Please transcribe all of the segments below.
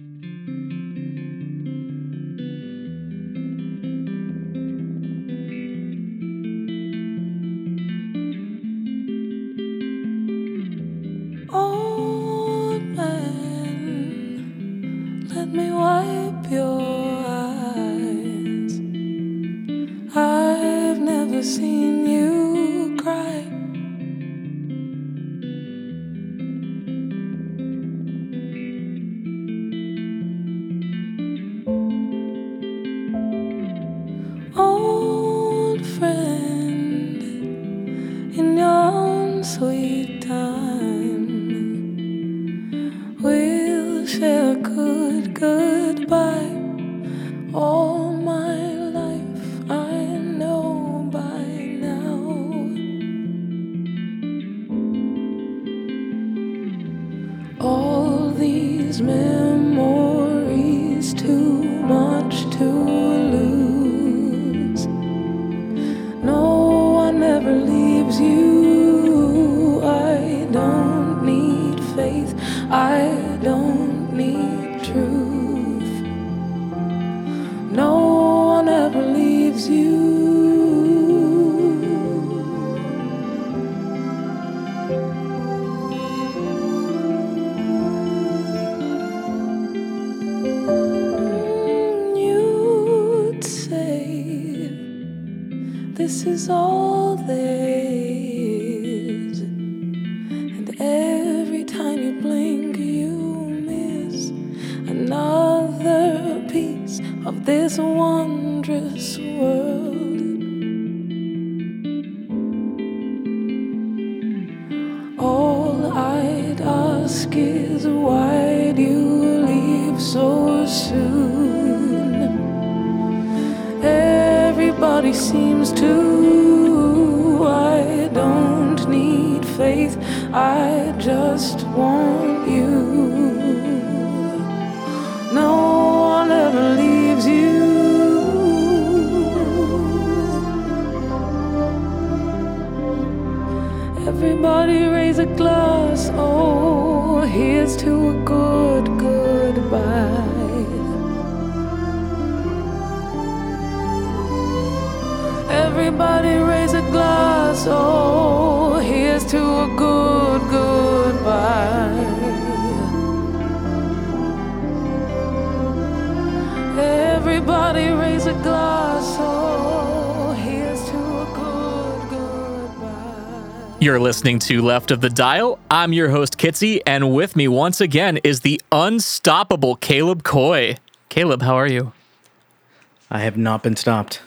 Old all there is. And every time you blink, you miss another piece of this wondrous world. All I'd ask is why'd you leave so soon? Everybody seems to. Everybody raise a glass. Oh, here's to a good goodbye. Everybody raise a glass. Oh, here's to a good goodbye. You're listening to Left of the Dial. I'm your host, Kitsy, and with me once again is the unstoppable Caleb Coy. Caleb, how are you? I have not been stopped.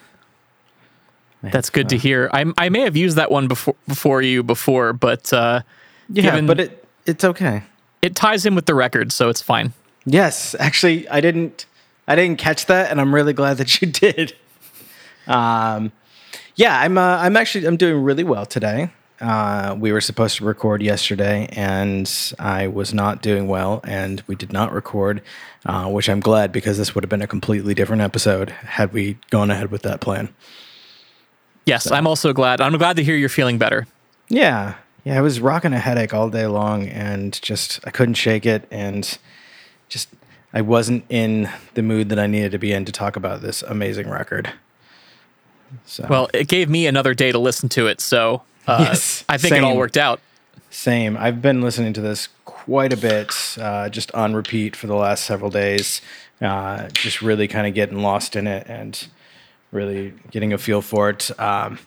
That's good to uh, hear. I, I may have used that one before before you before, but uh, Yeah, given- but it it's okay. it ties in with the record, so it's fine. Yes, actually, I didn't I didn't catch that, and I'm really glad that you did. Um, yeah, I'm uh, I'm actually I'm doing really well today. Uh, we were supposed to record yesterday, and I was not doing well, and we did not record, uh, which I'm glad because this would have been a completely different episode had we gone ahead with that plan. Yes, I'm also glad. I'm glad to hear you're feeling better. Yeah. Yeah, I was rocking a headache all day long and just I couldn't shake it and just I wasn't in the mood that I needed to be in to talk about this amazing record. So Well, it gave me another day to listen to it, so uh, Yes, I think it all worked out. same. I've been listening to this quite a bit, uh, just on repeat for the last several days. Uh, just really kind of getting lost in it and really getting a feel for it. Um,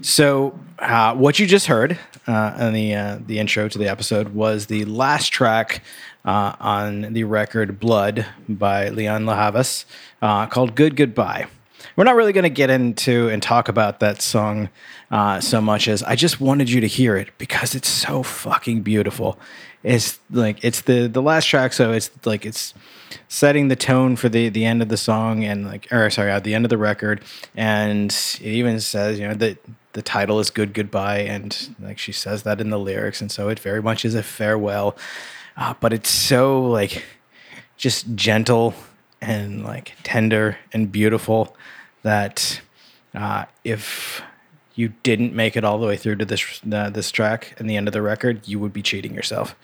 so, uh, what you just heard uh, in the uh, the intro to the episode was the last track uh, on the record "Blood" by Lianne La Havas, uh, called "Good Goodbye." We're not really going to get into and talk about that song uh, so much as I just wanted you to hear it because it's so fucking beautiful. It's like it's the the last track, so it's like it's setting the tone for the the end of the song and like or sorry at the end of the record. And it even says you know that the title is good goodbye. And like she says that in the lyrics. And so it very much is a farewell. Uh, but it's so like just gentle and like tender and beautiful that uh, if you didn't make it all the way through to this uh, this track and the end of the record you would be cheating yourself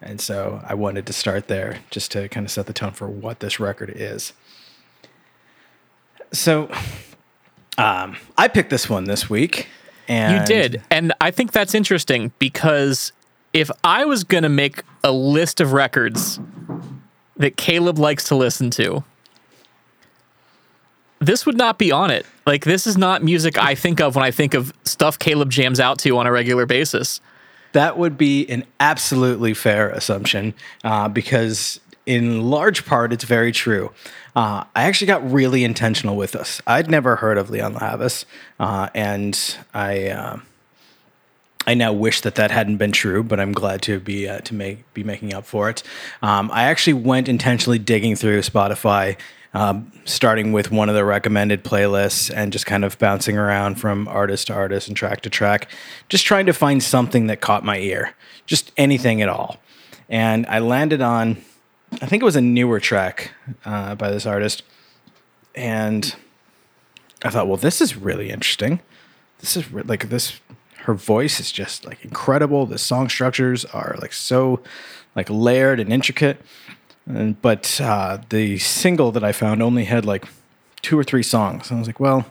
And so I wanted to start there just to kind of set the tone for what this record is. So um, I picked this one this week. And You did. And I think that's interesting because if I was going to make a list of records that Caleb likes to listen to, this would not be on it. Like, this is not music I think of when I think of stuff Caleb jams out to on a regular basis. That would be an absolutely fair assumption uh, because, in large part, it's very true. Uh, I actually got really intentional with this. I'd never heard of Lianne La Havas, uh, and I. Uh, I now wish that that hadn't been true, but I'm glad to be uh, to make be making up for it. Um, I actually went intentionally digging through Spotify um, starting with one of the recommended playlists and just kind of bouncing around from artist to artist and track to track, just trying to find something that caught my ear, just anything at all. And I landed on, I think it was a newer track uh, by this artist. And I thought, well, this is really interesting. This is re- like this, her voice is just like incredible. The song structures are like so like layered and intricate. And, but uh, the single that I found only had like two or three songs. And I was like, well,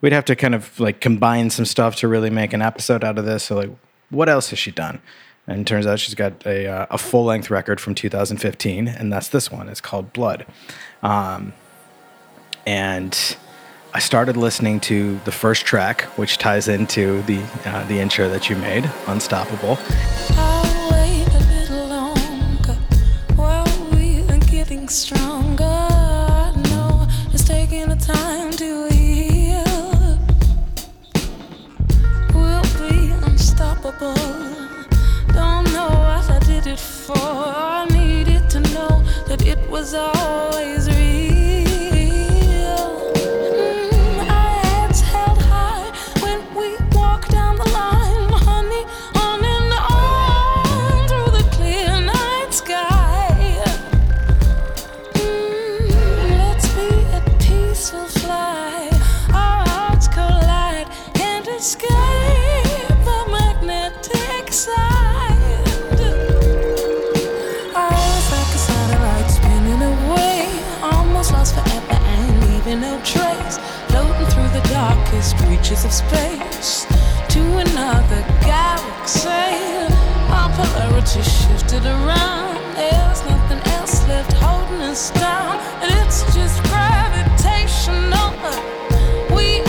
we'd have to kind of like combine some stuff to really make an episode out of this. So like, what else has she done? And turns out she's got a, uh, a full length record from 2015, and that's this one. It's called Blood. Um, and I started listening to the first track, which ties into the uh, the intro that you made, Unstoppable. Stronger. It's taking time to heal. We'll be unstoppable. Don't know what I did it for. Needed to know that it was always real. Reaches of space to another galaxy. Our polarity shifted around. There's nothing else left holding us down, and it's just gravitational. We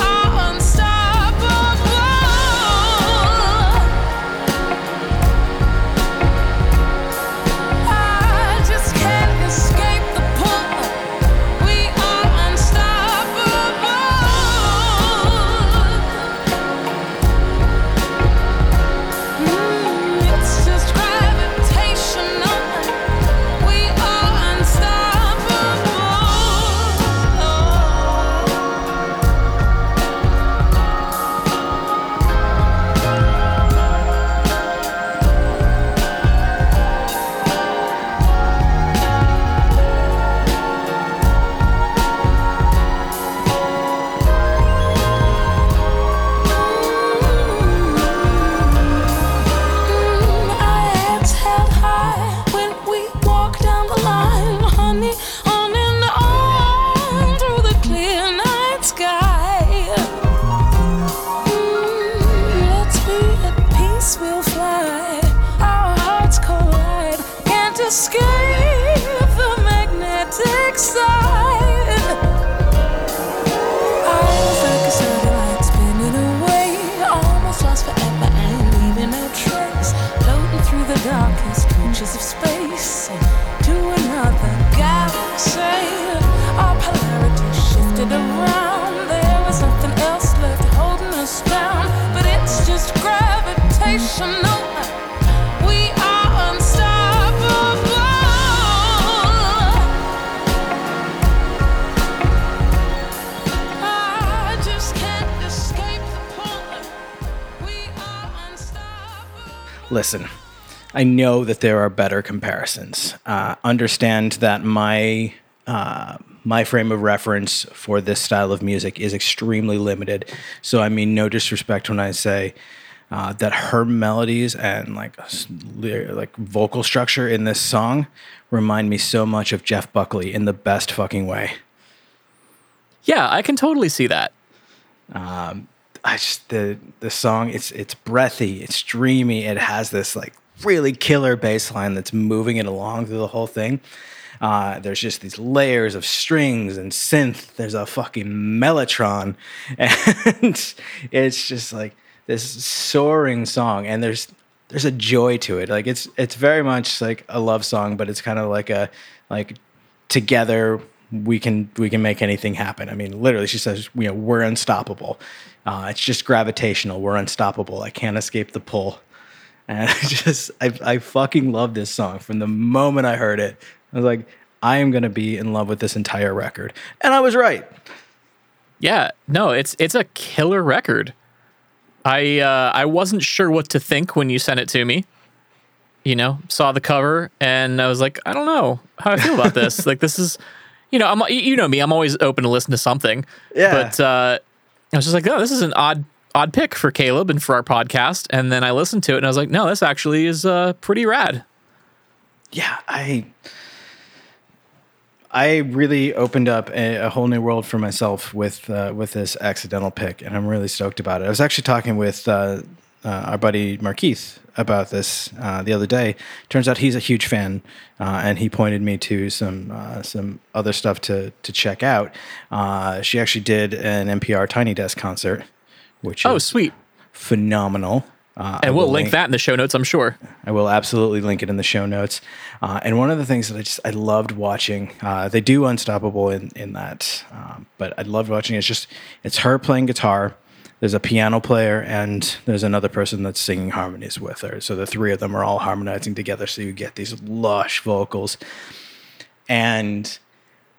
know that there are better comparisons. Uh, understand that my uh, my frame of reference for this style of music is extremely limited. So I mean no disrespect when I say uh, that her melodies and like like vocal structure in this song remind me so much of Jeff Buckley in the best fucking way. Yeah, I can totally see that. Um, I just the the song it's it's breathy, it's dreamy, it has this like really killer bass line that's moving it along through the whole thing. Uh, there's just these layers of strings and synth. There's a fucking mellotron, and it's just like this soaring song. And there's there's a joy to it. Like it's it's very much like a love song, but it's kind of like a like together we can we can make anything happen. I mean, literally, she says, you know, we're unstoppable. Uh, it's just gravitational. We're unstoppable. I can't escape the pull. And I just, I, I fucking love this song from the moment I heard it. I was like, I am gonna be in love with this entire record, and I was right. Yeah, no, it's it's a killer record. I uh, I wasn't sure what to think when you sent it to me. You know, saw the cover and I was like, I don't know how I feel about this. like this is, you know, I'm you know me, I'm always open to listen to something. Yeah. But uh, I was just like, oh, this is an odd odd pick for Caleb and for our podcast. And then I listened to it and I was like, no, this actually is uh, pretty rad. yeah, I I really opened up a, a whole new world for myself with uh, with this accidental pick, and I'm really stoked about it. I was actually talking with uh, uh, our buddy Markeith about this uh, the other day. Turns out he's a huge fan, uh, and he pointed me to some some other stuff to to check out. She actually did an NPR Tiny Desk concert, which Oh, is sweet. phenomenal. Uh, And we'll will link that in the show notes, I'm sure. I will absolutely link it in the show notes. Uh, and one of the things that I just I loved watching, uh, they do Unstoppable in in that, um, but I loved watching. It's just it's her playing guitar. There's a piano player and there's another person that's singing harmonies with her. So the three of them are all harmonizing together. So you get these lush vocals. And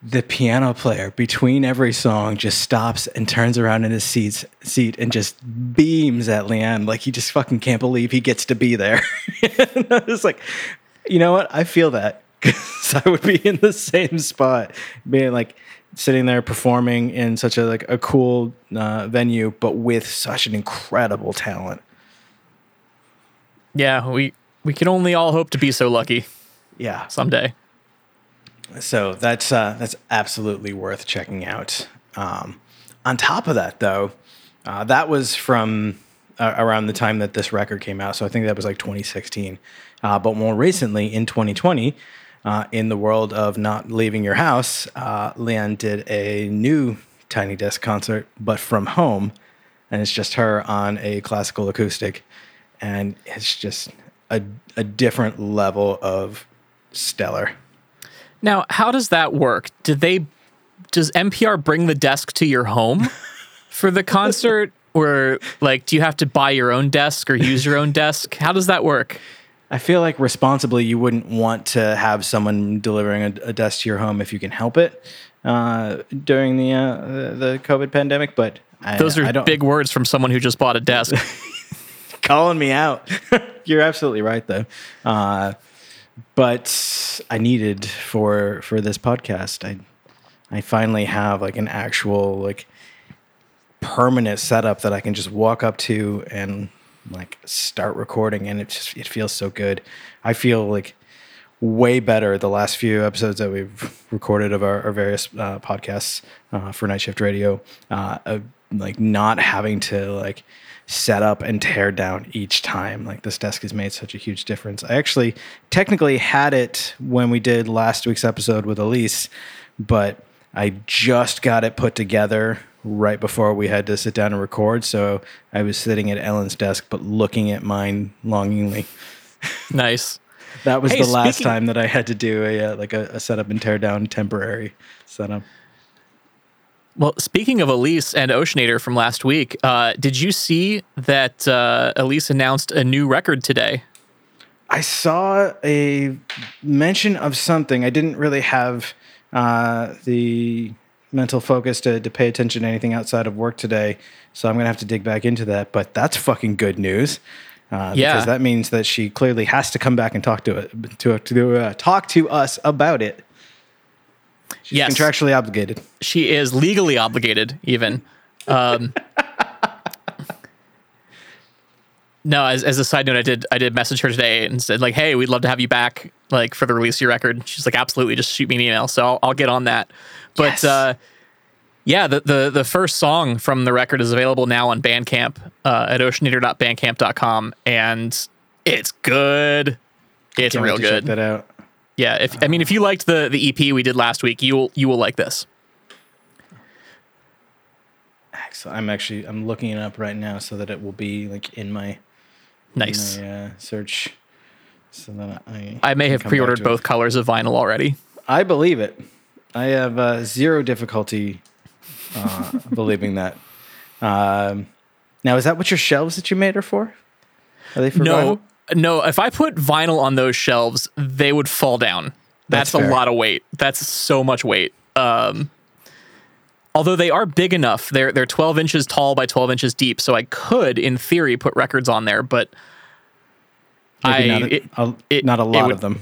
the piano player between every song just stops and turns around in his seats, seat and just beams at Lianne like he just fucking can't believe he gets to be there. and I was like, you know what? I feel that because I would be in the same spot, being like sitting there performing in such a like a cool uh, venue, but with such an incredible talent. Yeah, we we can only all hope to be so lucky Yeah. someday. So that's uh, that's absolutely worth checking out. Um, on top of that, though, uh, that was from uh, around the time that this record came out. So I think that was like 2016. Uh, but more recently, in 2020, uh, in the world of not leaving your house, uh, Lianne did a new Tiny Desk concert, but from home, and it's just her on a classical acoustic, and it's just a a different level of stellar. Now, how does that work? Did they does NPR bring the desk to your home for the concert or like do you have to buy your own desk or use your own desk? How does that work? I feel like responsibly, you wouldn't want to have someone delivering a, a desk to your home if you can help it uh, during the, uh, the COVID pandemic. But I, Those are big words from someone who just bought a desk. calling me out. You're absolutely right, though. Uh, but I needed for for this podcast. I I finally have like an actual like permanent setup that I can just walk up to and like start recording, and it just it feels so good. I feel like way better the last few episodes that we've recorded of our, our various uh, podcasts uh, for Night Shift Radio. Uh, like not having to like set up and tear down each time. Like this desk has made such a huge difference. I actually technically had it when we did last week's episode with Elise, but I just got it put together right before we had to sit down and record. So I was sitting at Ellen's desk, but looking at mine longingly. nice. That was Hey, the last time that I had to do a uh, like a, a setup and tear down temporary setup. Well, speaking of Elise and Oceanator from last week, uh, did you see that uh, Elise announced a new record today? I saw a mention of something. I didn't really have uh, the mental focus to, to pay attention to anything outside of work today, so I'm gonna have to dig back into that. But that's fucking good news. Uh, Yeah. because that means that she clearly has to come back and talk to it to to uh, talk to us about it. She's Yes. contractually obligated. She is legally obligated, even. Um, no, as, as a side note, I did I did message her today and said like, hey, we'd love to have you back like for the release of your record. She's like, absolutely, just shoot me an email. So I'll, I'll get on that. But Yes. uh, yeah, the, the the first song from the record is available now on Bandcamp uh, at oceanator.bandcamp.com, and it's good. It's Can't real to check good. that out. Yeah, if I mean if you liked the the EP we did last week, you will you will like this. Excellent. I'm actually I'm looking it up right now so that it will be like in my Nice. my uh, search. So that I I may have pre-ordered to it. both colors of vinyl already. I believe it. I have uh, zero difficulty uh, believing that. Um, now, is that what your shelves that you made are for? Are they for No, vinyl? No. If I put vinyl on those shelves, they would fall down. That's, That's a lot of weight. That's so much weight. Um, although they are big enough, they're they're 12 inches tall by 12 inches deep, so I could, in theory, put records on there. But Maybe I not, a, it- a- it- not a lot would- of them.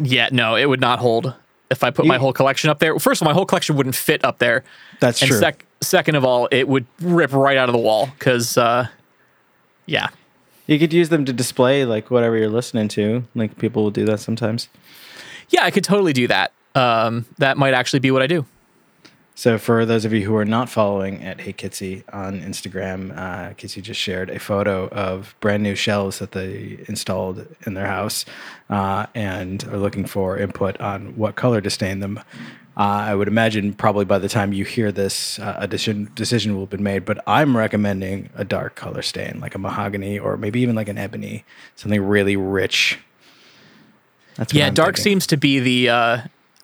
yeah, no, it would not hold if I put my whole collection up there. First of all, my whole collection wouldn't fit up there. That's and true. sec- second of all, it would rip right out of the wall because, uh, yeah, you could use them to display like whatever you're listening to. Like people will do that sometimes. yeah, I could totally do that. Um, that might actually be what I do. So for those of you who are not following at Hey Kitsy on Instagram, uh, Kitsy just shared a photo of brand new shelves that they installed in their house uh, and are looking for input on what color to stain them. Uh, I would imagine probably by the time you hear this, uh, a decision, decision will have been made. But I'm recommending a dark color stain, like a mahogany or maybe even like an ebony, something really rich. That's Yeah, I'm dark thinking. seems to be the uh,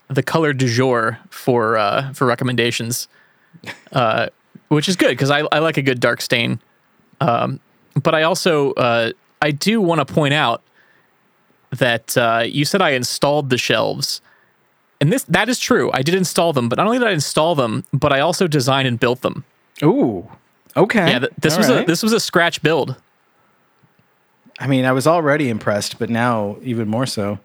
the color du jour for uh, for recommendations, uh, which is good because I, I like a good dark stain. Um, but I also uh, I do want to point out that uh, you said I installed the shelves, and this that is true. I did install them, but not only did I install them, but I also designed and built them. Ooh, okay. Yeah, th- this All was a this was a scratch build. I mean, I was already impressed, but now even more so.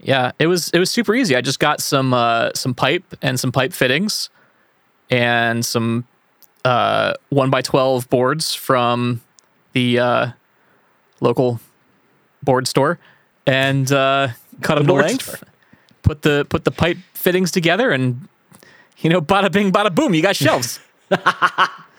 Yeah, it was it was super easy. I just got some uh, some pipe and some pipe fittings, and some uh, one by twelve boards from the uh, local board store, and uh, cut them to length. store. Put the put the pipe fittings together, and you know, bada bing, bada boom, you got shelves.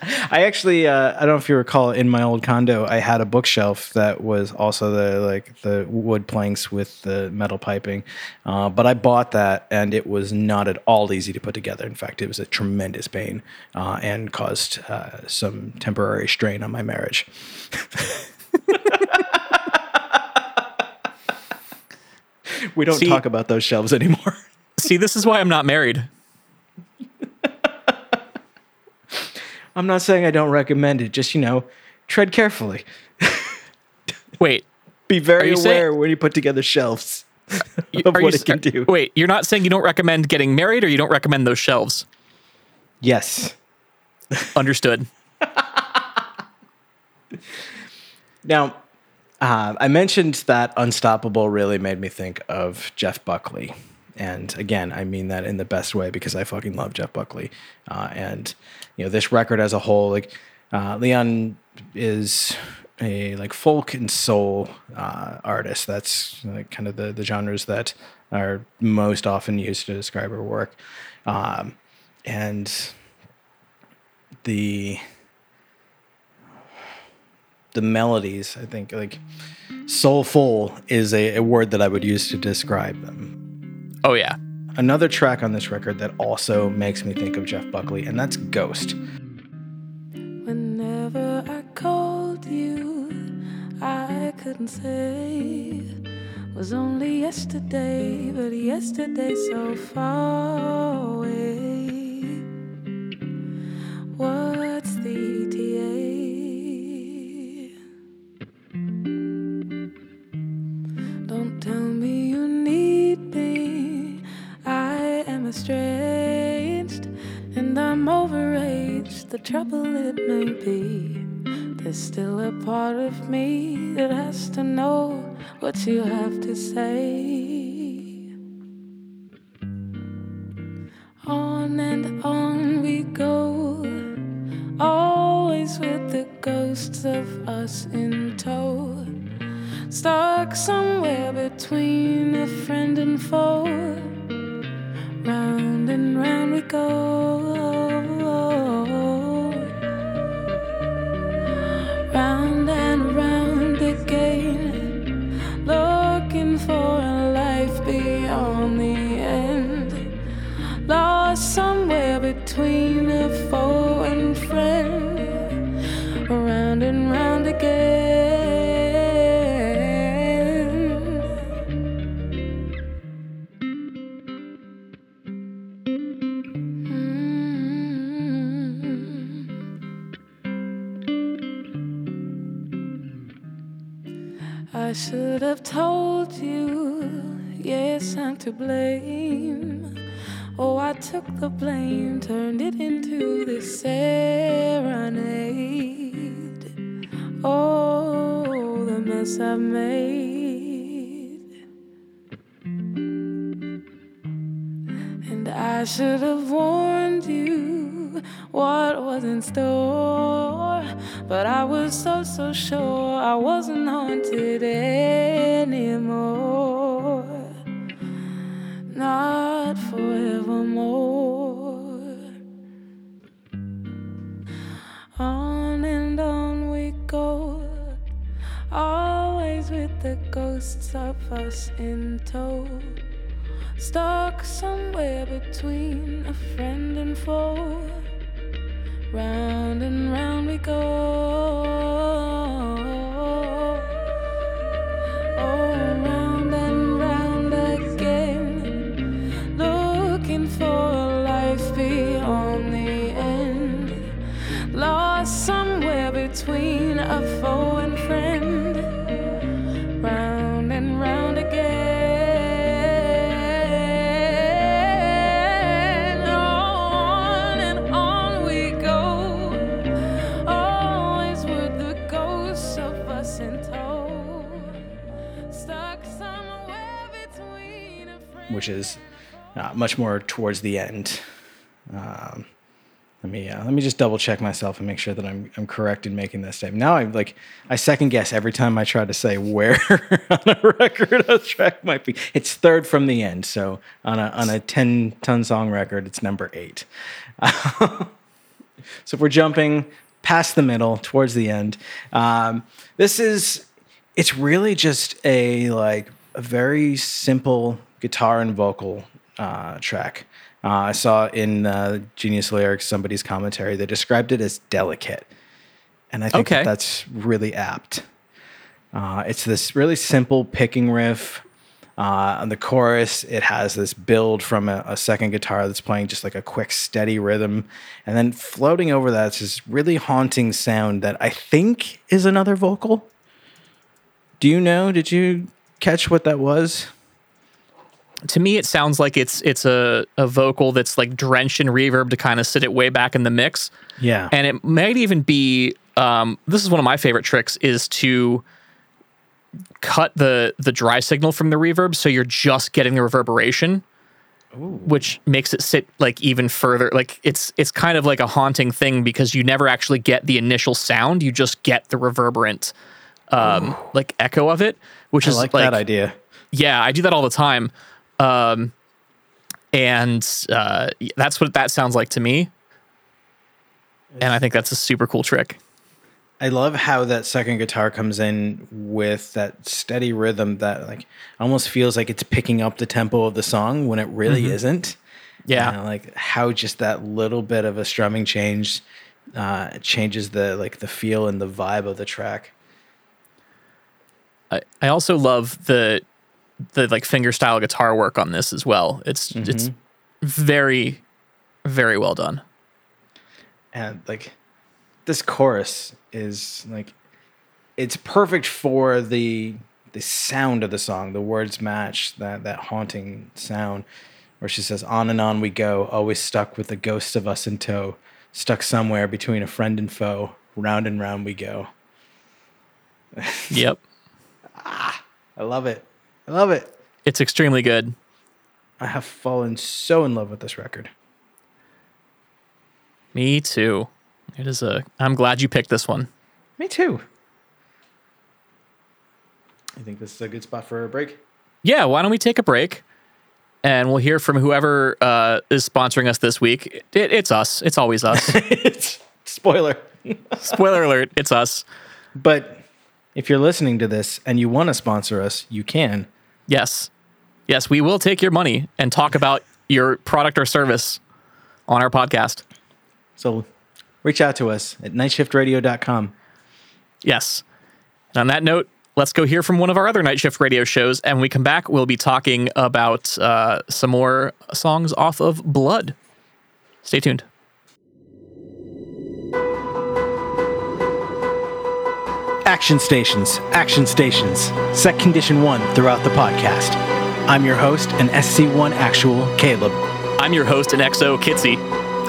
I actually, uh, I don't know if you recall, in my old condo, I had a bookshelf that was also the like the wood planks with the metal piping, uh, but I bought that and it was not at all easy to put together. In fact, it was a tremendous pain uh, and caused uh, some temporary strain on my marriage. we don't See- talk about those shelves anymore. See, this is why I'm not married. I'm not saying I don't recommend it. Just you know, tread carefully. Wait, Be very aware saying- when you put together shelves of what you, it can uh, do. Wait, you're not saying you don't recommend getting married, or you don't recommend those shelves? Yes. Understood. Now, uh, I mentioned that Unstoppable really made me think of Jeff Buckley. And again, I mean that in the best way because I fucking love Jeff Buckley. Uh, and, you know, this record as a whole, like, uh, Lianne is a like folk and soul uh, artist. That's like, kind of the, the genres that are most often used to describe her work. Um, and the the melodies i think like soulful is a, a word that i would use to describe them Oh yeah. another track on this record that also makes me think of jeff buckley and that's ghost Whenever I called you, I couldn't say was only yesterday, but yesterday so far away. What's estranged and I'm overaged. The trouble it may be. There's still a part of me that has to know what you have to say. On and on we go, always with the ghosts of us in tow. Stuck somewhere between a friend and foe. Round and round we go. Somewhere between a foe and friend. Round and round again. On and on we go. Always with the ghosts of us in tow. Stuck somewhere between a friend. which is uh, much more towards the end. Let me uh, let me just double check myself and make sure that I'm I'm correct in making this statement. Now I like I second guess every time I try to say where on a record a track might be. It's third from the end, so on a on a ten ton song record, it's number eight. so if we're jumping past the middle towards the end, um, this is it's really just a like a very simple guitar and vocal uh, track. Uh, I saw in uh, Genius Lyrics somebody's commentary they described it as delicate, and I think that that's really apt. Uh, it's this really simple picking riff. Uh, on the chorus, it has this build from a, a second guitar that's playing just like a quick, steady rhythm. And then floating over that is this really haunting sound that I think is another vocal. Do you know? Did you catch what that was? To me it sounds like it's it's a, a vocal that's like drenched in reverb to kind of sit it way back in the mix Yeah. and it might even be um, this is one of my favorite tricks is to cut the the dry signal from the reverb so you're just getting the reverberation which makes it sit like even further like it's it's kind of like a haunting thing because you never actually get the initial sound you just get the reverberant um like echo of it which I is like, like that idea. yeah, I do that all the time. Um, and uh, that's what that sounds like to me. And I think that's a super cool trick. I love how that second guitar comes in with that steady rhythm that like almost feels like it's picking up the tempo of the song when it really isn't. Yeah. Like how just that little bit of a strumming change uh, changes the like the feel and the vibe of the track. I, I also love the the like finger style guitar work on this as well. It's it's very very well done. and like this chorus is like it's perfect for the the sound of the song the words match that that haunting sound where she says on and on we go always stuck with the ghost of us in tow stuck somewhere between a friend and foe round and round we go Yep. ah, i love it i love it It's extremely good. i have fallen so in love with this record Me too. It is a. I'm glad you picked this one. Me too. I think this is a good spot for a break. Yeah, why don't we take a break? And we'll hear from whoever uh, is sponsoring us this week. It, it's us. It's always us. it's spoiler. Spoiler alert, it's us. But if you're listening to this and you want to sponsor us, you can. Yes. Yes, we will take your money and talk about your product or service on our podcast. So reach out to us at nightshiftradio.com. Yes. And on that note, let's go hear from one of our other night shift radio shows. And when we come back, we'll be talking about uh, some more songs off of Blood. Stay tuned. Action stations, action stations. Set condition one throughout the podcast. I'm your host and SC1 actual Caleb. I'm your host and XO Kitsy.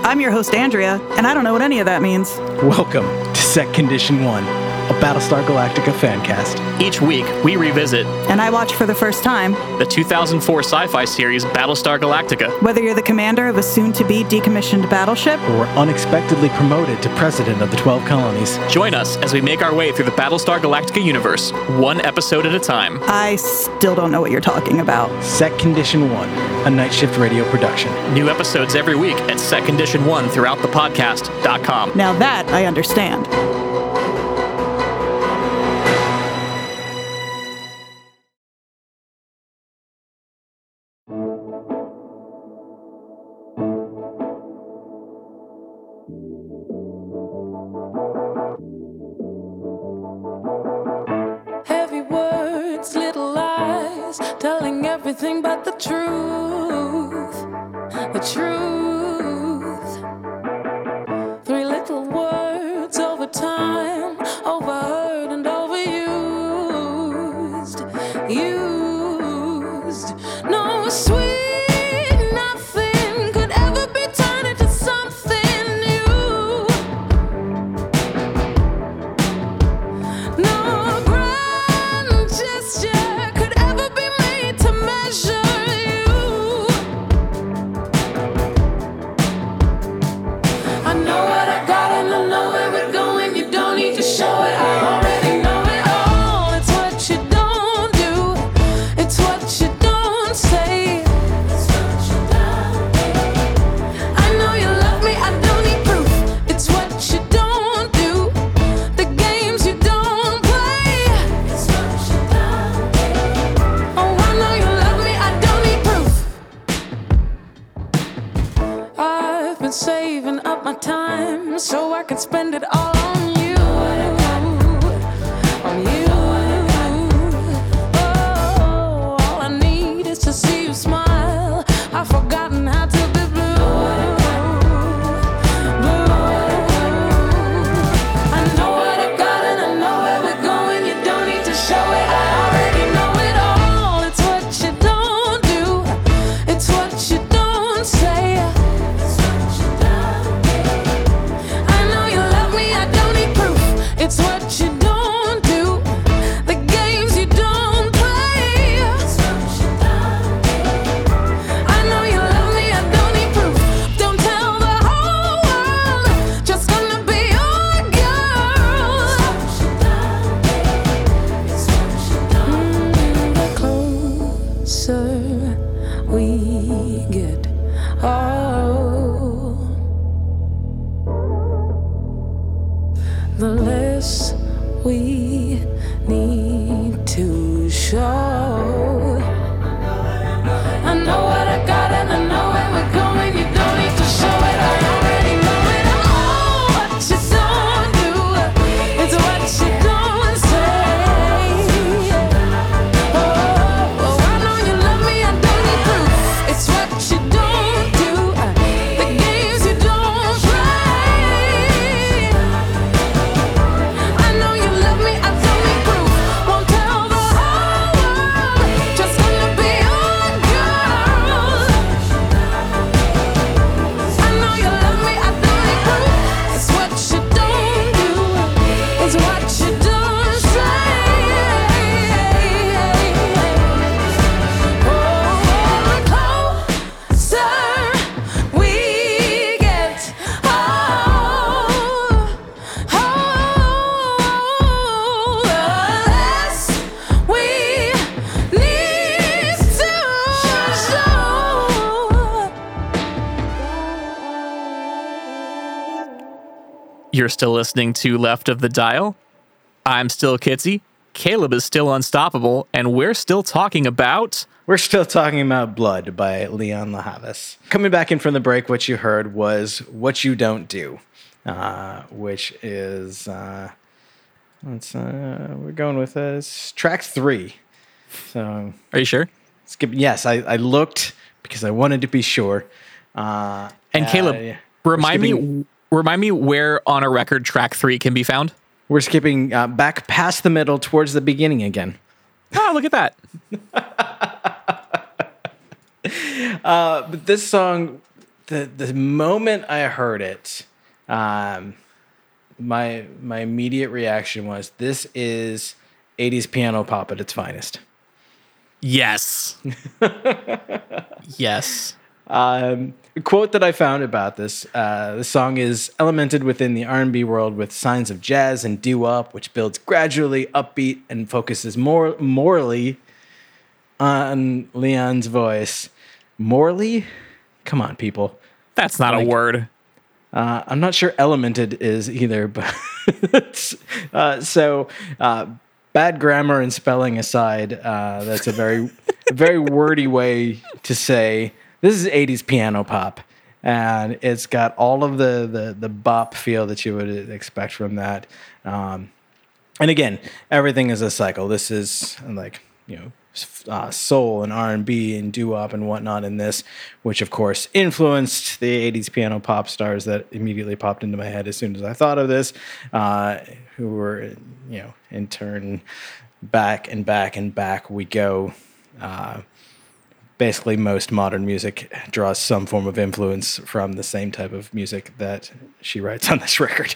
I'm your host, Andrea, and I don't know what any of that means. Welcome to Set Condition One, a Battlestar Galactica fan cast. Each week, we revisit And I watch for the first time. the 2004 sci fi series Battlestar Galactica. Whether you're the commander of a soon to be decommissioned battleship, Or unexpectedly promoted to president of the 12 colonies. Join us as we make our way through the Battlestar Galactica universe, one episode at a time. I still don't know what you're talking about. Set Condition One, a night shift radio production. New episodes every week at Set Condition 1 throughout the podcast.com. Now that I understand. But the You're still listening to Left of the Dial. I'm still Kitsy. Caleb is still unstoppable, and we're still talking about. We're still talking about Blood by Lianne La Havas. Coming back in from the break, what you heard was What You Don't Do, uh, which is, uh, let's, uh, we're going with this track three. So, Are you sure? skip, yes, I, I looked because I wanted to be sure. Uh, And Caleb. Remind me, remind me where on a record track three can be found. We're skipping uh, back past the middle towards the beginning again. Oh, look at that! But this song, the the moment I heard it, um, my my immediate reaction was, "This is '80s piano pop at its finest." Yes, yes. Um, a quote that I found about this: uh, the song is elemented within the R&B world with signs of jazz and doo-wop, which builds gradually upbeat and focuses more morally on Lianne's voice. Morally, come on, people. That's not Like- a word. Uh, I'm not sure elemented is either, but uh, so uh, bad grammar and spelling aside, uh, that's a very, very wordy way to say this is 80s piano pop, and it's got all of the the the bop feel that you would expect from that. Um, and again, everything is a cycle. This is like you know uh, soul and R and B and doo wop and whatnot in this, which of course influenced the '80s piano pop stars that immediately popped into my head as soon as I thought of this, uh, who were you know in turn back and back and back we go. Uh, basically, most modern music draws some form of influence from the same type of music that she writes on this record.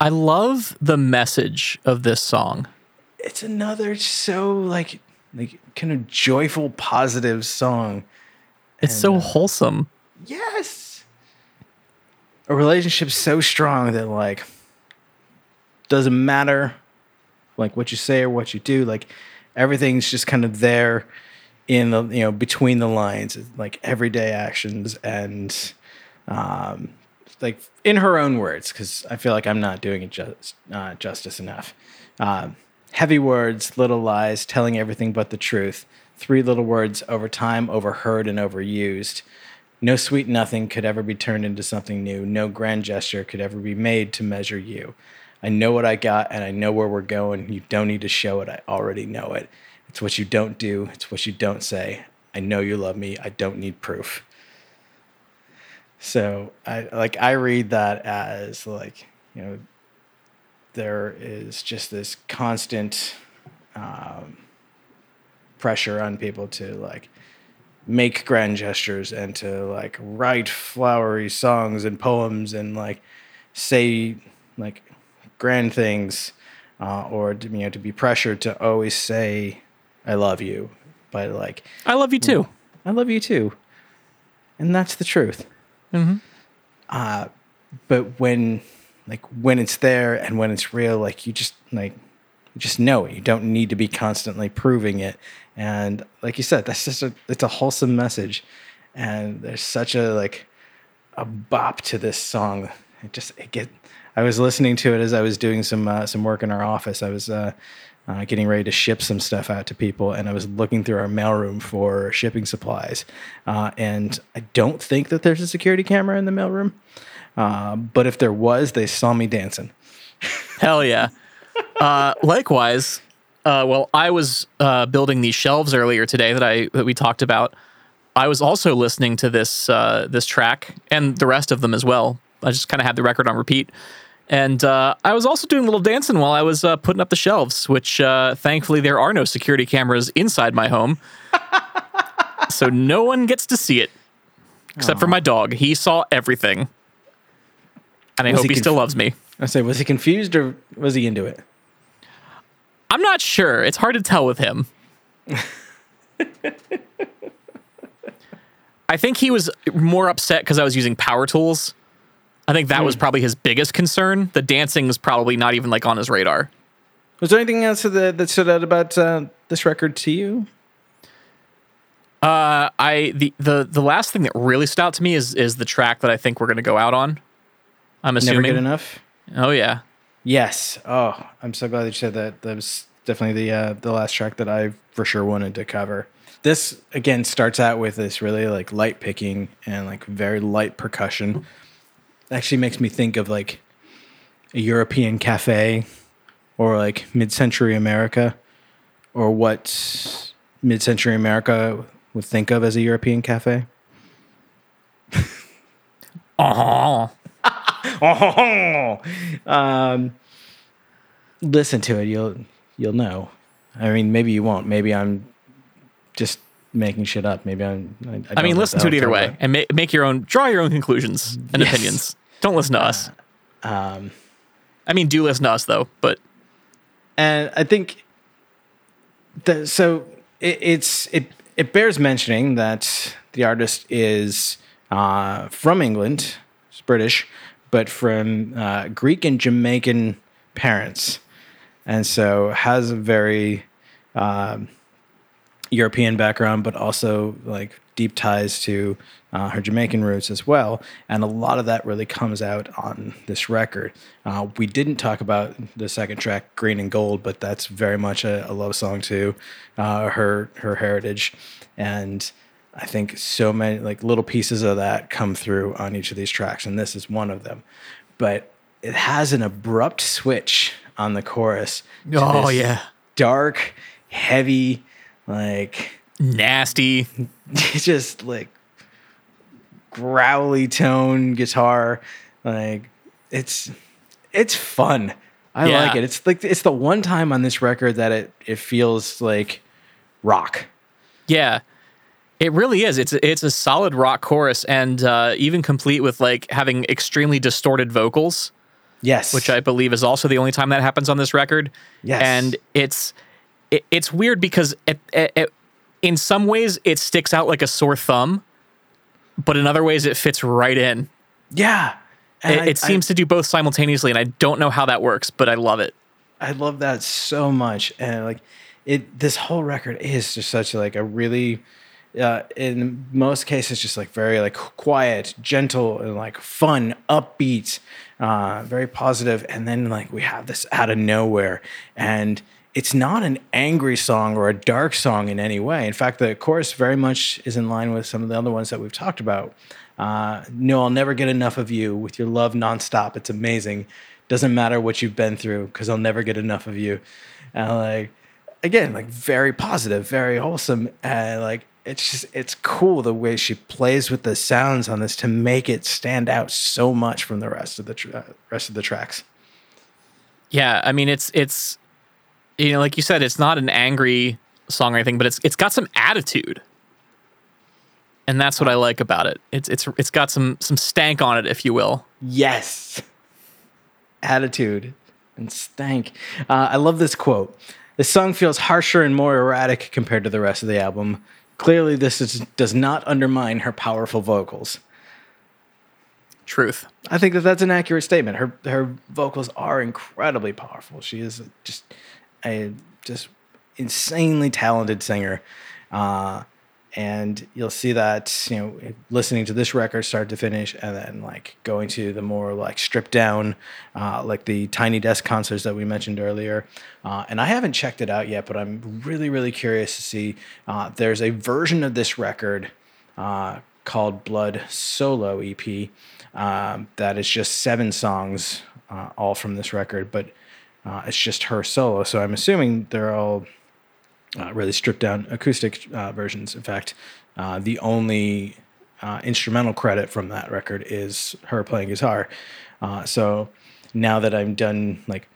I love the message of this song. it's another so like like kind of joyful positive song It's so uh, wholesome. yes a relationship so strong that like doesn't matter like what you say or what you do like everything's just kind of there in the you know between the lines like everyday actions and um like in her own words because i feel like i'm not doing it just uh, justice enough um, heavy words little lies telling everything but the truth three little words over time overheard and overused no sweet nothing could ever be turned into something new. No grand gesture could ever be made to measure you. I know what I got and I know where we're going. You don't need to show it. I already know it. It's what you don't do, it's what you don't say. I know you love me. I don't need proof. So I like I read that as like, you know, there is just this constant um, pressure on people to like make grand gestures and to like write flowery songs and poems and like say like grand things uh, or to, you know to be pressured to always say I love you but like I love you too. I love you too. And that's the truth. Uh, but when like when it's there and when it's real like you just like you just know it. You don't need to be constantly proving it. And like you said that's just a it's a wholesome message. And there's such a like a bop to this song. It just it get i was listening to it as i was doing some uh, some work in our office i was uh, uh, getting ready to ship some stuff out to people and i was looking through our mailroom for shipping supplies uh, and i don't think that there's a security camera in the mailroom uh, but if there was they saw me dancing Hell yeah. Uh, likewise, well, I was building these shelves earlier today that I that we talked about. I was also listening to this this track and the rest of them as well. I just kind of had the record on repeat, and uh, I was also doing a little dancing while I was uh, putting up the shelves. Which uh, thankfully there are no security cameras inside my home, so no one gets to see it except for my dog. He saw everything, and I Was hope he he still loves me. i say was he confused or was he into it I'm not sure. It's hard to tell with him. I think he was more upset because I was using power tools. I think that was probably his biggest concern. The dancing is probably not even like on his radar. was there anything else that, that stood out about uh, this record to you Uh, I the the the last thing that really stood out to me is is the track that I think we're gonna go out on. I'm Never assuming. get enough. Oh yeah. Yes. Oh, I'm so glad that you said that. That was definitely the uh, the last track that I for sure wanted to cover. This again starts out with this really like light picking and like very light percussion. Actually makes me think of like a European cafe or like mid-century America or what mid-century America would think of as a European cafe. Oh. Oh, um, listen to it. You'll you'll know. I mean, maybe you won't. Maybe I'm just making shit up. Maybe I'm. I, I, I mean, listen to it either way I'm and make make your own, draw your own conclusions and Yes. opinions. Don't listen to us. Um, I mean, do listen to us though. But and I think the so it, it's it it bears mentioning that the artist is uh, from England, it's British, but from uh, Greek and Jamaican parents, and so has a very um, European background, but also like deep ties to uh, her Jamaican roots as well. And a lot of that really comes out on this record. Uh, we didn't talk about the second track, Green and Gold, but that's very much a, a love song to uh, her her heritage. And I think so many like little pieces of that come through on each of these tracks, and this is one of them. But it has an abrupt switch on the chorus. Oh, yeah. dark, heavy, like nasty. just like growly tone guitar. Like it's it's fun. I Yeah. like it. It's like it's the one time on this record that it it feels like rock. Yeah. It really is. It's it's a solid rock chorus and uh, even complete with like having extremely distorted vocals. Yes. which I believe is also the only time that happens on this record. Yes. and it's it, it's weird because it, it, it- in some ways it sticks out like a sore thumb, but in other ways it fits right in. yeah. It, I- it seems to do both simultaneously, and I don't know how that works, but I love it. I love that so much, and like it, this whole record is just such like a really, uh, in most cases, just like very like quiet, gentle, and like fun, upbeat, uh, very positive, and then like we have this out of nowhere, and it's not an angry song or a dark song in any way. In fact, the chorus very much is in line with some of the other ones that we've talked about. Uh, no, I'll never get enough of you with your love nonstop. It's amazing. Doesn't matter what you've been through because I'll never get enough of you. And like, again, like very positive, very wholesome. And like, it's just, it's cool the way she plays with the sounds on this to make it stand out so much from the rest of the tr- uh, rest of the tracks. Yeah, I mean it's it's you know like you said, it's not an angry song or anything, but it's it's got some attitude, and that's what I like about it. It's it's it's got some some stank on it, if you will. Yes. Attitude and stank. Uh, I love this quote. The song feels harsher and more erratic compared to the rest of the album. Clearly, this is, does not undermine her powerful vocals. Truth. I think that that's an accurate statement. Her her vocals are incredibly powerful. She is just a just insanely talented singer, uh, and you'll see that you know listening to this record start to finish, and then like going to the more like stripped down, uh, like the Tiny Desk concerts that we mentioned earlier. Uh, and I haven't checked it out yet, but I'm really really curious to see. Uh, there's a version of this record uh, called Blood Solo EP um, that is just seven songs, uh, all from this record, but uh, it's just her solo. So I'm assuming they're all uh, really stripped down acoustic uh, versions. In fact, uh, the only uh, instrumental credit from that record is her playing guitar. So now that I'm done, like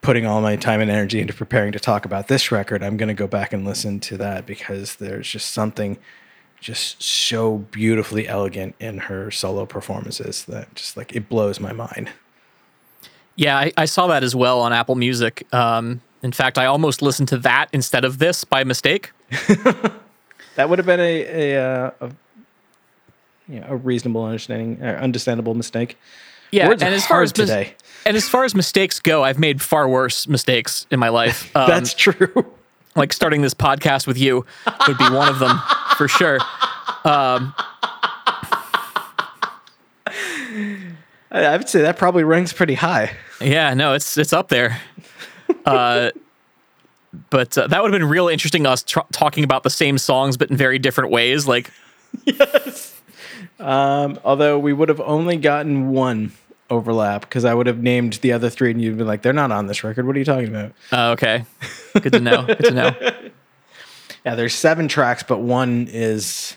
putting all my time and energy into preparing to talk about this record, I'm going to go back and listen to that because there's just something just so beautifully elegant in her solo performances that just like it blows my mind. Yeah, I, I saw that as well on Apple Music. Um, in fact, I almost listened to that instead of this by mistake. That would have been a a, uh, a you know, a reasonable understanding or understandable mistake. Yeah, Words and as far as mis- today. and as far as mistakes go, I've made far worse mistakes in my life. Um, That's true. like starting this podcast with you would be one of them. for sure. I, I would say that probably ranks pretty high. Yeah, no, it's it's up there. Uh, but uh, that would have been real interesting. Us tr- talking about the same songs, but in very different ways. Like, yes. Um, although we would have only gotten one overlap because I would have named the other three and you'd be like, they're not on this record. What are you talking about? uh, okay, good to know. Good to know. Yeah, there's seven tracks, but one is.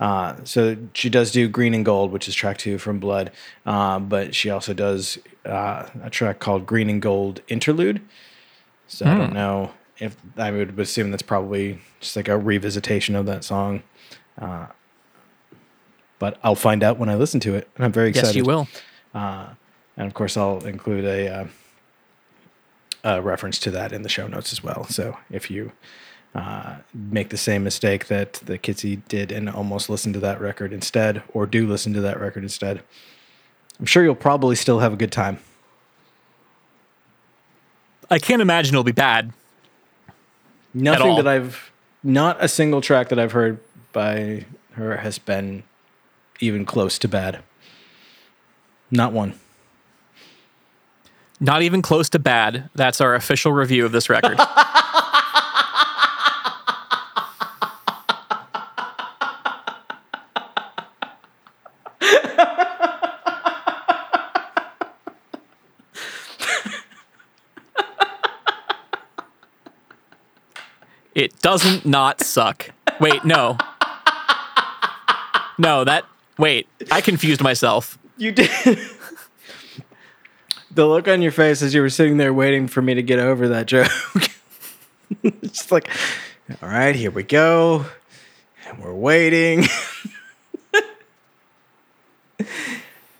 Uh, so she does do Green and Gold, which is track two from Blood, uh, but she also does uh, a track called Green and Gold Interlude. So I don't know if I would assume that's probably just like a revisitation of that song. Uh, but I'll find out when I listen to it, and I'm very excited. Yes, you will. and of course I'll include a, uh, a reference to that in the show notes as well. So if you uh, make the same mistake that the Kitsy did and almost listen to that record instead, or do listen to that record instead, I'm sure you'll probably still have a good time. I can't imagine it'll be bad. Nothing that I've, not a single track that I've heard by her has been even close to bad. Not one. Not even close to bad. That's our official review of this record. it doesn't not suck. Wait, no. No, that. Wait, I confused myself. You did. the look on your face as you were sitting there waiting for me to get over that joke. it's just like, all right, here we go. And we're waiting.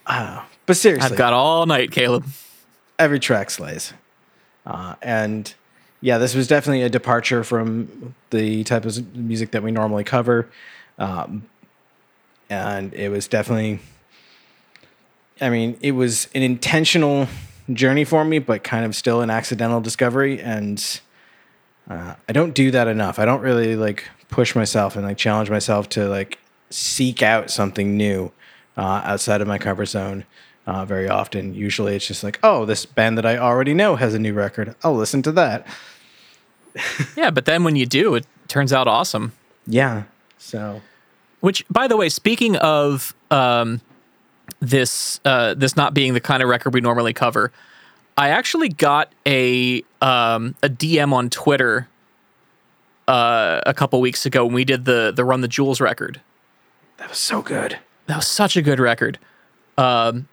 Ah, but seriously, I've got all night, Caleb. every track slays. Uh, and yeah, this was definitely a departure from the type of music that we normally cover. Um, and it was definitely, I mean, it was an intentional journey for me, but kind of still an accidental discovery. And uh, I don't do that enough. I don't really like push myself and like challenge myself to like seek out something new uh, outside of my comfort zone uh, very often. Usually it's just like, oh, this band that I already know has a new record. I'll listen to that. Yeah, but then when you do, it turns out awesome. Yeah. So Which, by the way, speaking of um, this uh, this not being the kind of record we normally cover, I actually got a um, a DM on Twitter uh, a couple weeks ago when we did the the Run the Jewels record. that was so good. That was such a good record. Um,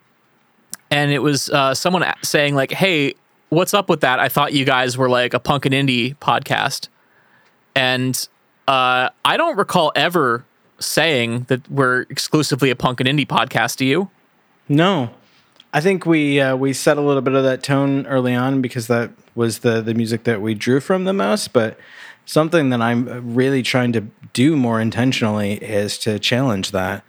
and it was uh, someone saying like, "Hey, what's up with that? I thought you guys were like a punk and indie podcast." And uh, I don't recall ever saying that we're exclusively a punk and indie podcast. Do you? No, I think we uh, we set a little bit of that tone early on because that was the the music that we drew from the most. But something that I'm really trying to do more intentionally is to challenge that.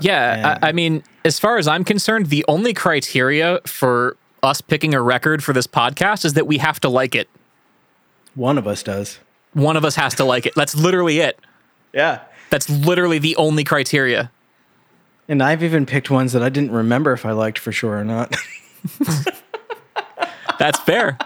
Yeah, I, I mean, as far as I'm concerned, the only criteria for us picking a record for this podcast is that we have to like it. One of us does. One of us has to like it. That's literally it. Yeah. That's literally the only criteria. And I've even picked ones that I didn't remember if I liked for sure or not. That's fair.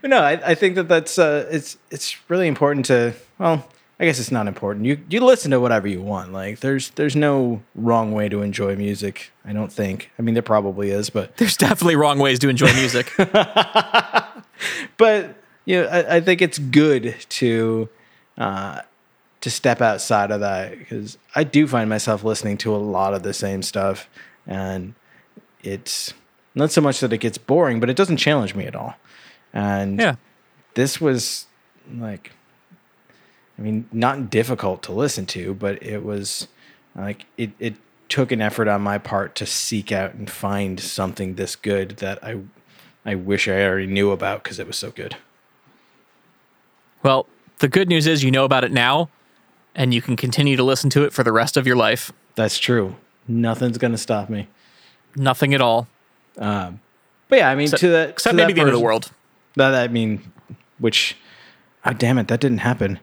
But no, I, I think that that's uh, it's it's really important to. Well, I guess it's not important. You you listen to whatever you want. Like there's there's no wrong way to enjoy music. I don't think. I mean, there probably is, but There's definitely wrong ways to enjoy music. but you know, I, I think it's good to uh, to step outside of that because I do find myself listening to a lot of the same stuff, and it's not so much that it gets boring, but it doesn't challenge me at all. And yeah. this was like i mean not difficult to listen to but it was like it, it took an effort on my part to seek out and find something this good that i i wish i already knew about because it was so good Well, the good news is you know about it now and you can continue to listen to it for the rest of your life. that's true nothing's gonna stop me Nothing at all. Um, but yeah i mean to that Except to maybe that the end of the world. that i mean which oh damn it that didn't happen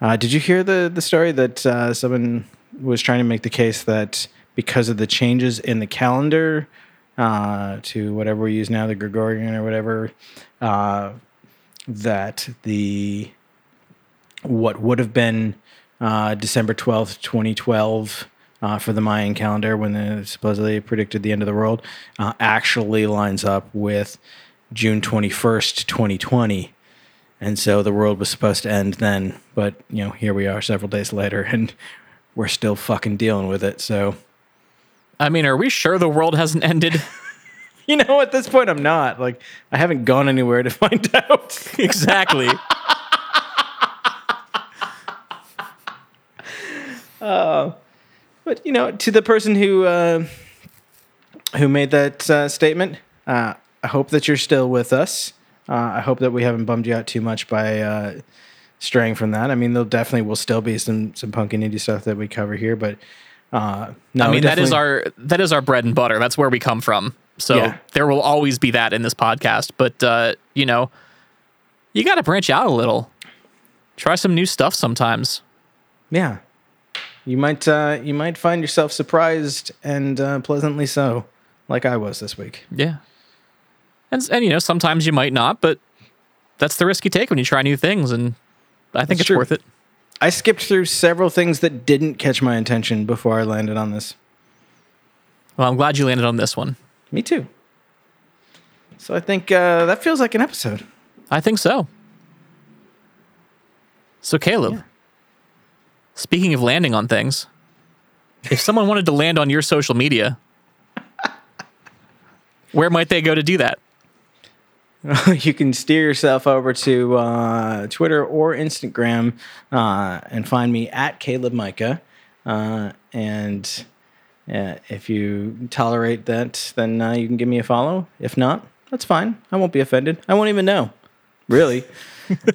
Uh, did you hear the the story that uh, someone was trying to make the case that because of the changes in the calendar uh, to whatever we use now, the Gregorian or whatever, uh, that the what would have been uh, December twelfth, twenty twelve. Uh, for the Mayan calendar, when they supposedly predicted the end of the world, actually lines up with June 21st, 2020. And so the world was supposed to end then, but you know, here we are several days later and we're still fucking dealing with it. So, I mean, are we sure the world hasn't ended? you know, at this point I'm not. Like I haven't gone anywhere to find out. exactly. But you know, to the person who uh, who made that uh, statement, uh, I hope that you're still with us. Uh, I hope that we haven't bummed you out too much by uh, straying from that. I mean, there definitely will still be some some punk and indie stuff that we cover here, but uh, no, I mean, that is our that is our bread and butter. That's where we come from. So Yeah. there will always be that in this podcast. But uh, you know, you got to branch out a little. Try some new stuff sometimes. yeah. You might uh, you might find yourself surprised and uh, pleasantly so, like I was this week. Yeah. And and you know, sometimes you might not, but that's the risk you take when you try new things, and I think That's it's true. worth it. I skipped through several things that didn't catch my attention before I landed on this. Well, I'm glad you landed on this one. Me too. So I think uh, that feels like an episode. I think so. So, Caleb, speaking of landing on things, if someone wanted to land on your social media, where might they go to do that? you can steer yourself over to uh, Twitter or Instagram uh, and find me at Caleb Micah. Uh, and uh, if you tolerate that, then uh, you can give me a follow. If not, that's fine. I won't be offended. I won't even know. Really.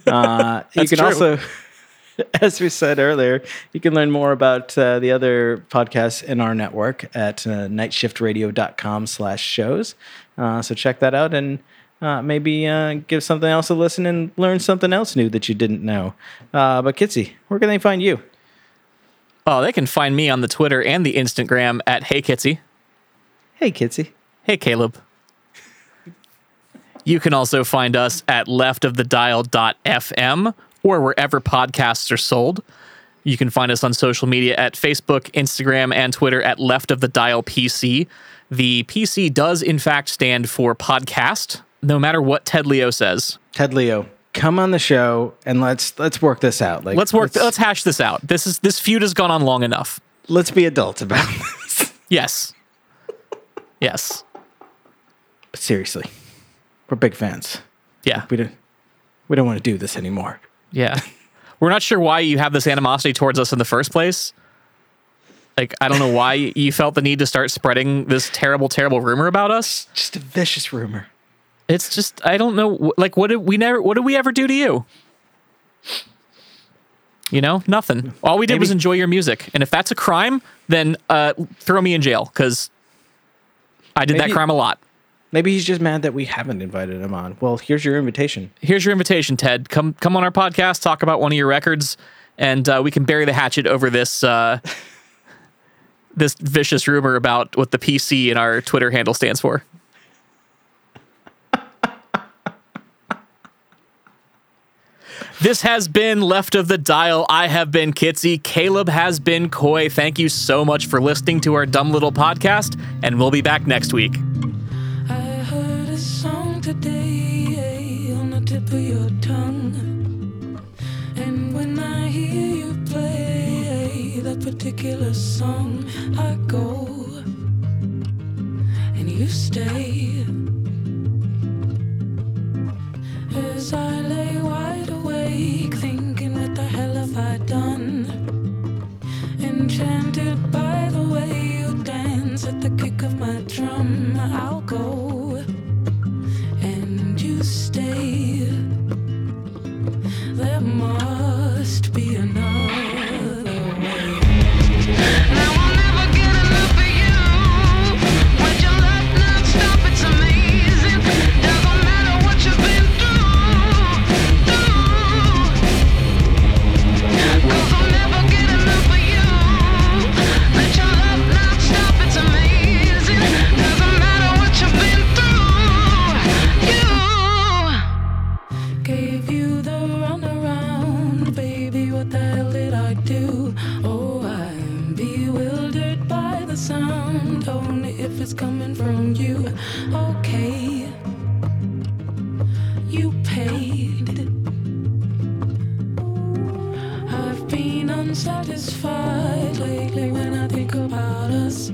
Uh, you can true. also, as we said earlier, you can learn more about uh, the other podcasts in our network at uh, nightshiftradio.com slash shows. Uh, so check that out and uh, maybe uh, give something else a listen and learn something else new that you didn't know. Uh, but Kitsy, where can they find you? Oh, they can find me on the Twitter and the Instagram at Hey Kitsy. Hey, Kitsy. Hey, Caleb. You can also find us at leftofthedial.fm or wherever podcasts are sold. You can find us on social media at Facebook, Instagram, and Twitter at Left of the Dial PC. The PC does, in fact, stand for podcast, no matter what Ted Leo says. Ted Leo, come on the show and let's let's work this out. Like Let's work. Let's, Let's, hash this out. This is this feud has gone on long enough. let's be adults about this. Yes. Yes. But seriously, we're big fans. Yeah. We don't we don't want to do this anymore. Yeah. We're not sure why you have this animosity towards us in the first place. Like, I don't know why you felt the need to start spreading this terrible, terrible rumor about us. Just a vicious rumor. It's just, I don't know. Like, what did we never, what did we ever do to you? You know, nothing. All we did was enjoy your music. And if that's a crime, then uh, throw me in jail because I did that crime a lot. Maybe he's just mad that we haven't invited him on. Well, here's your invitation. here's your invitation, Ted. Come come on our podcast, talk about one of your records, and uh, we can bury the hatchet over this uh, this vicious rumor about what the PC in our Twitter handle stands for. This has been Left of the Dial. I have been Kitsy. Caleb has been Coy. Thank you so much for listening to our dumb little podcast, and we'll be back next week. I heard a song today eh, on the tip of your tongue. And when I hear you play eh, that particular song, I go and you stay. As I lay Enchanted by the way you dance. At the kick of my drum, I'll go I've been unsatisfied lately when I think about us.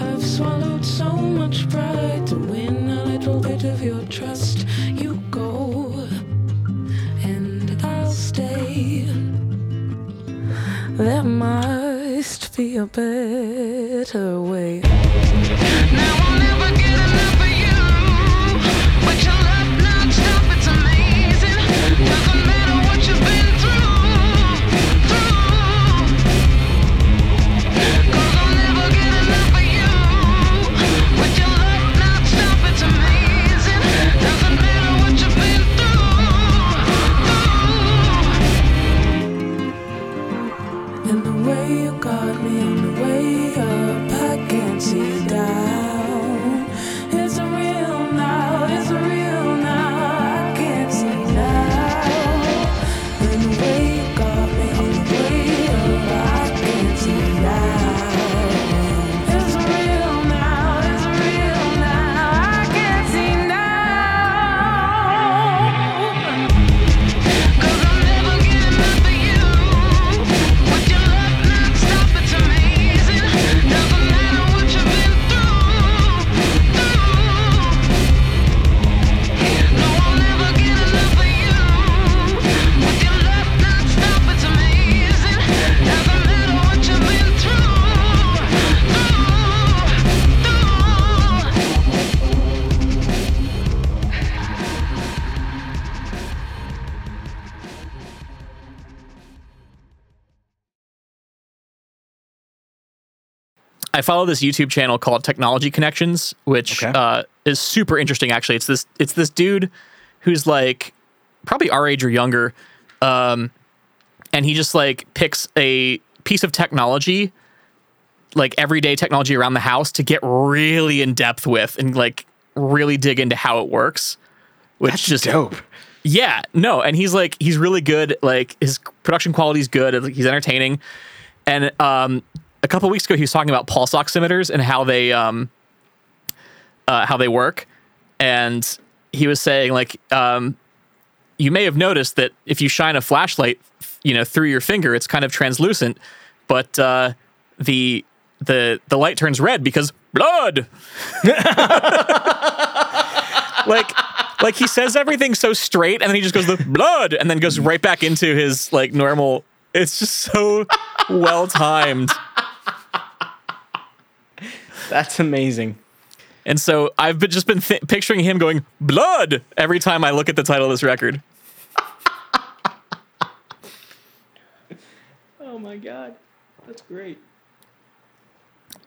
I've swallowed so much pride to win a little bit of your trust. You go, and I'll stay. There must be a better way. I follow this YouTube channel called Technology Connections, which Okay. uh, is super interesting. Actually, it's this it's this dude who's like probably our age or younger, um, and he just like picks a piece of technology, like everyday technology around the house, to get really in depth with and like really dig into how it works. Which That's just dope. yeah, no, and he's like he's really good. Like his production quality is good. He's entertaining. And um, a couple weeks ago, he was talking about pulse oximeters and how they um, uh, how they work. And he was saying like um, you may have noticed that if you shine a flashlight, you know, through your finger, it's kind of translucent, but uh, the the the light turns red because blood. like like he says everything so straight and then he just goes the blood and then goes right back into his like normal it's just so well timed That's amazing. and so i've been, just been th- picturing him going blood every time i look at the title of this record Oh my god, that's great.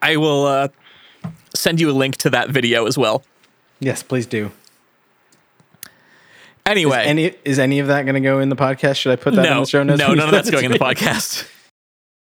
i will uh, send you a link to that video as well Yes, please do. anyway Any is any of that going to go in the podcast? Should I put that in the show notes? no none of that's going in the podcast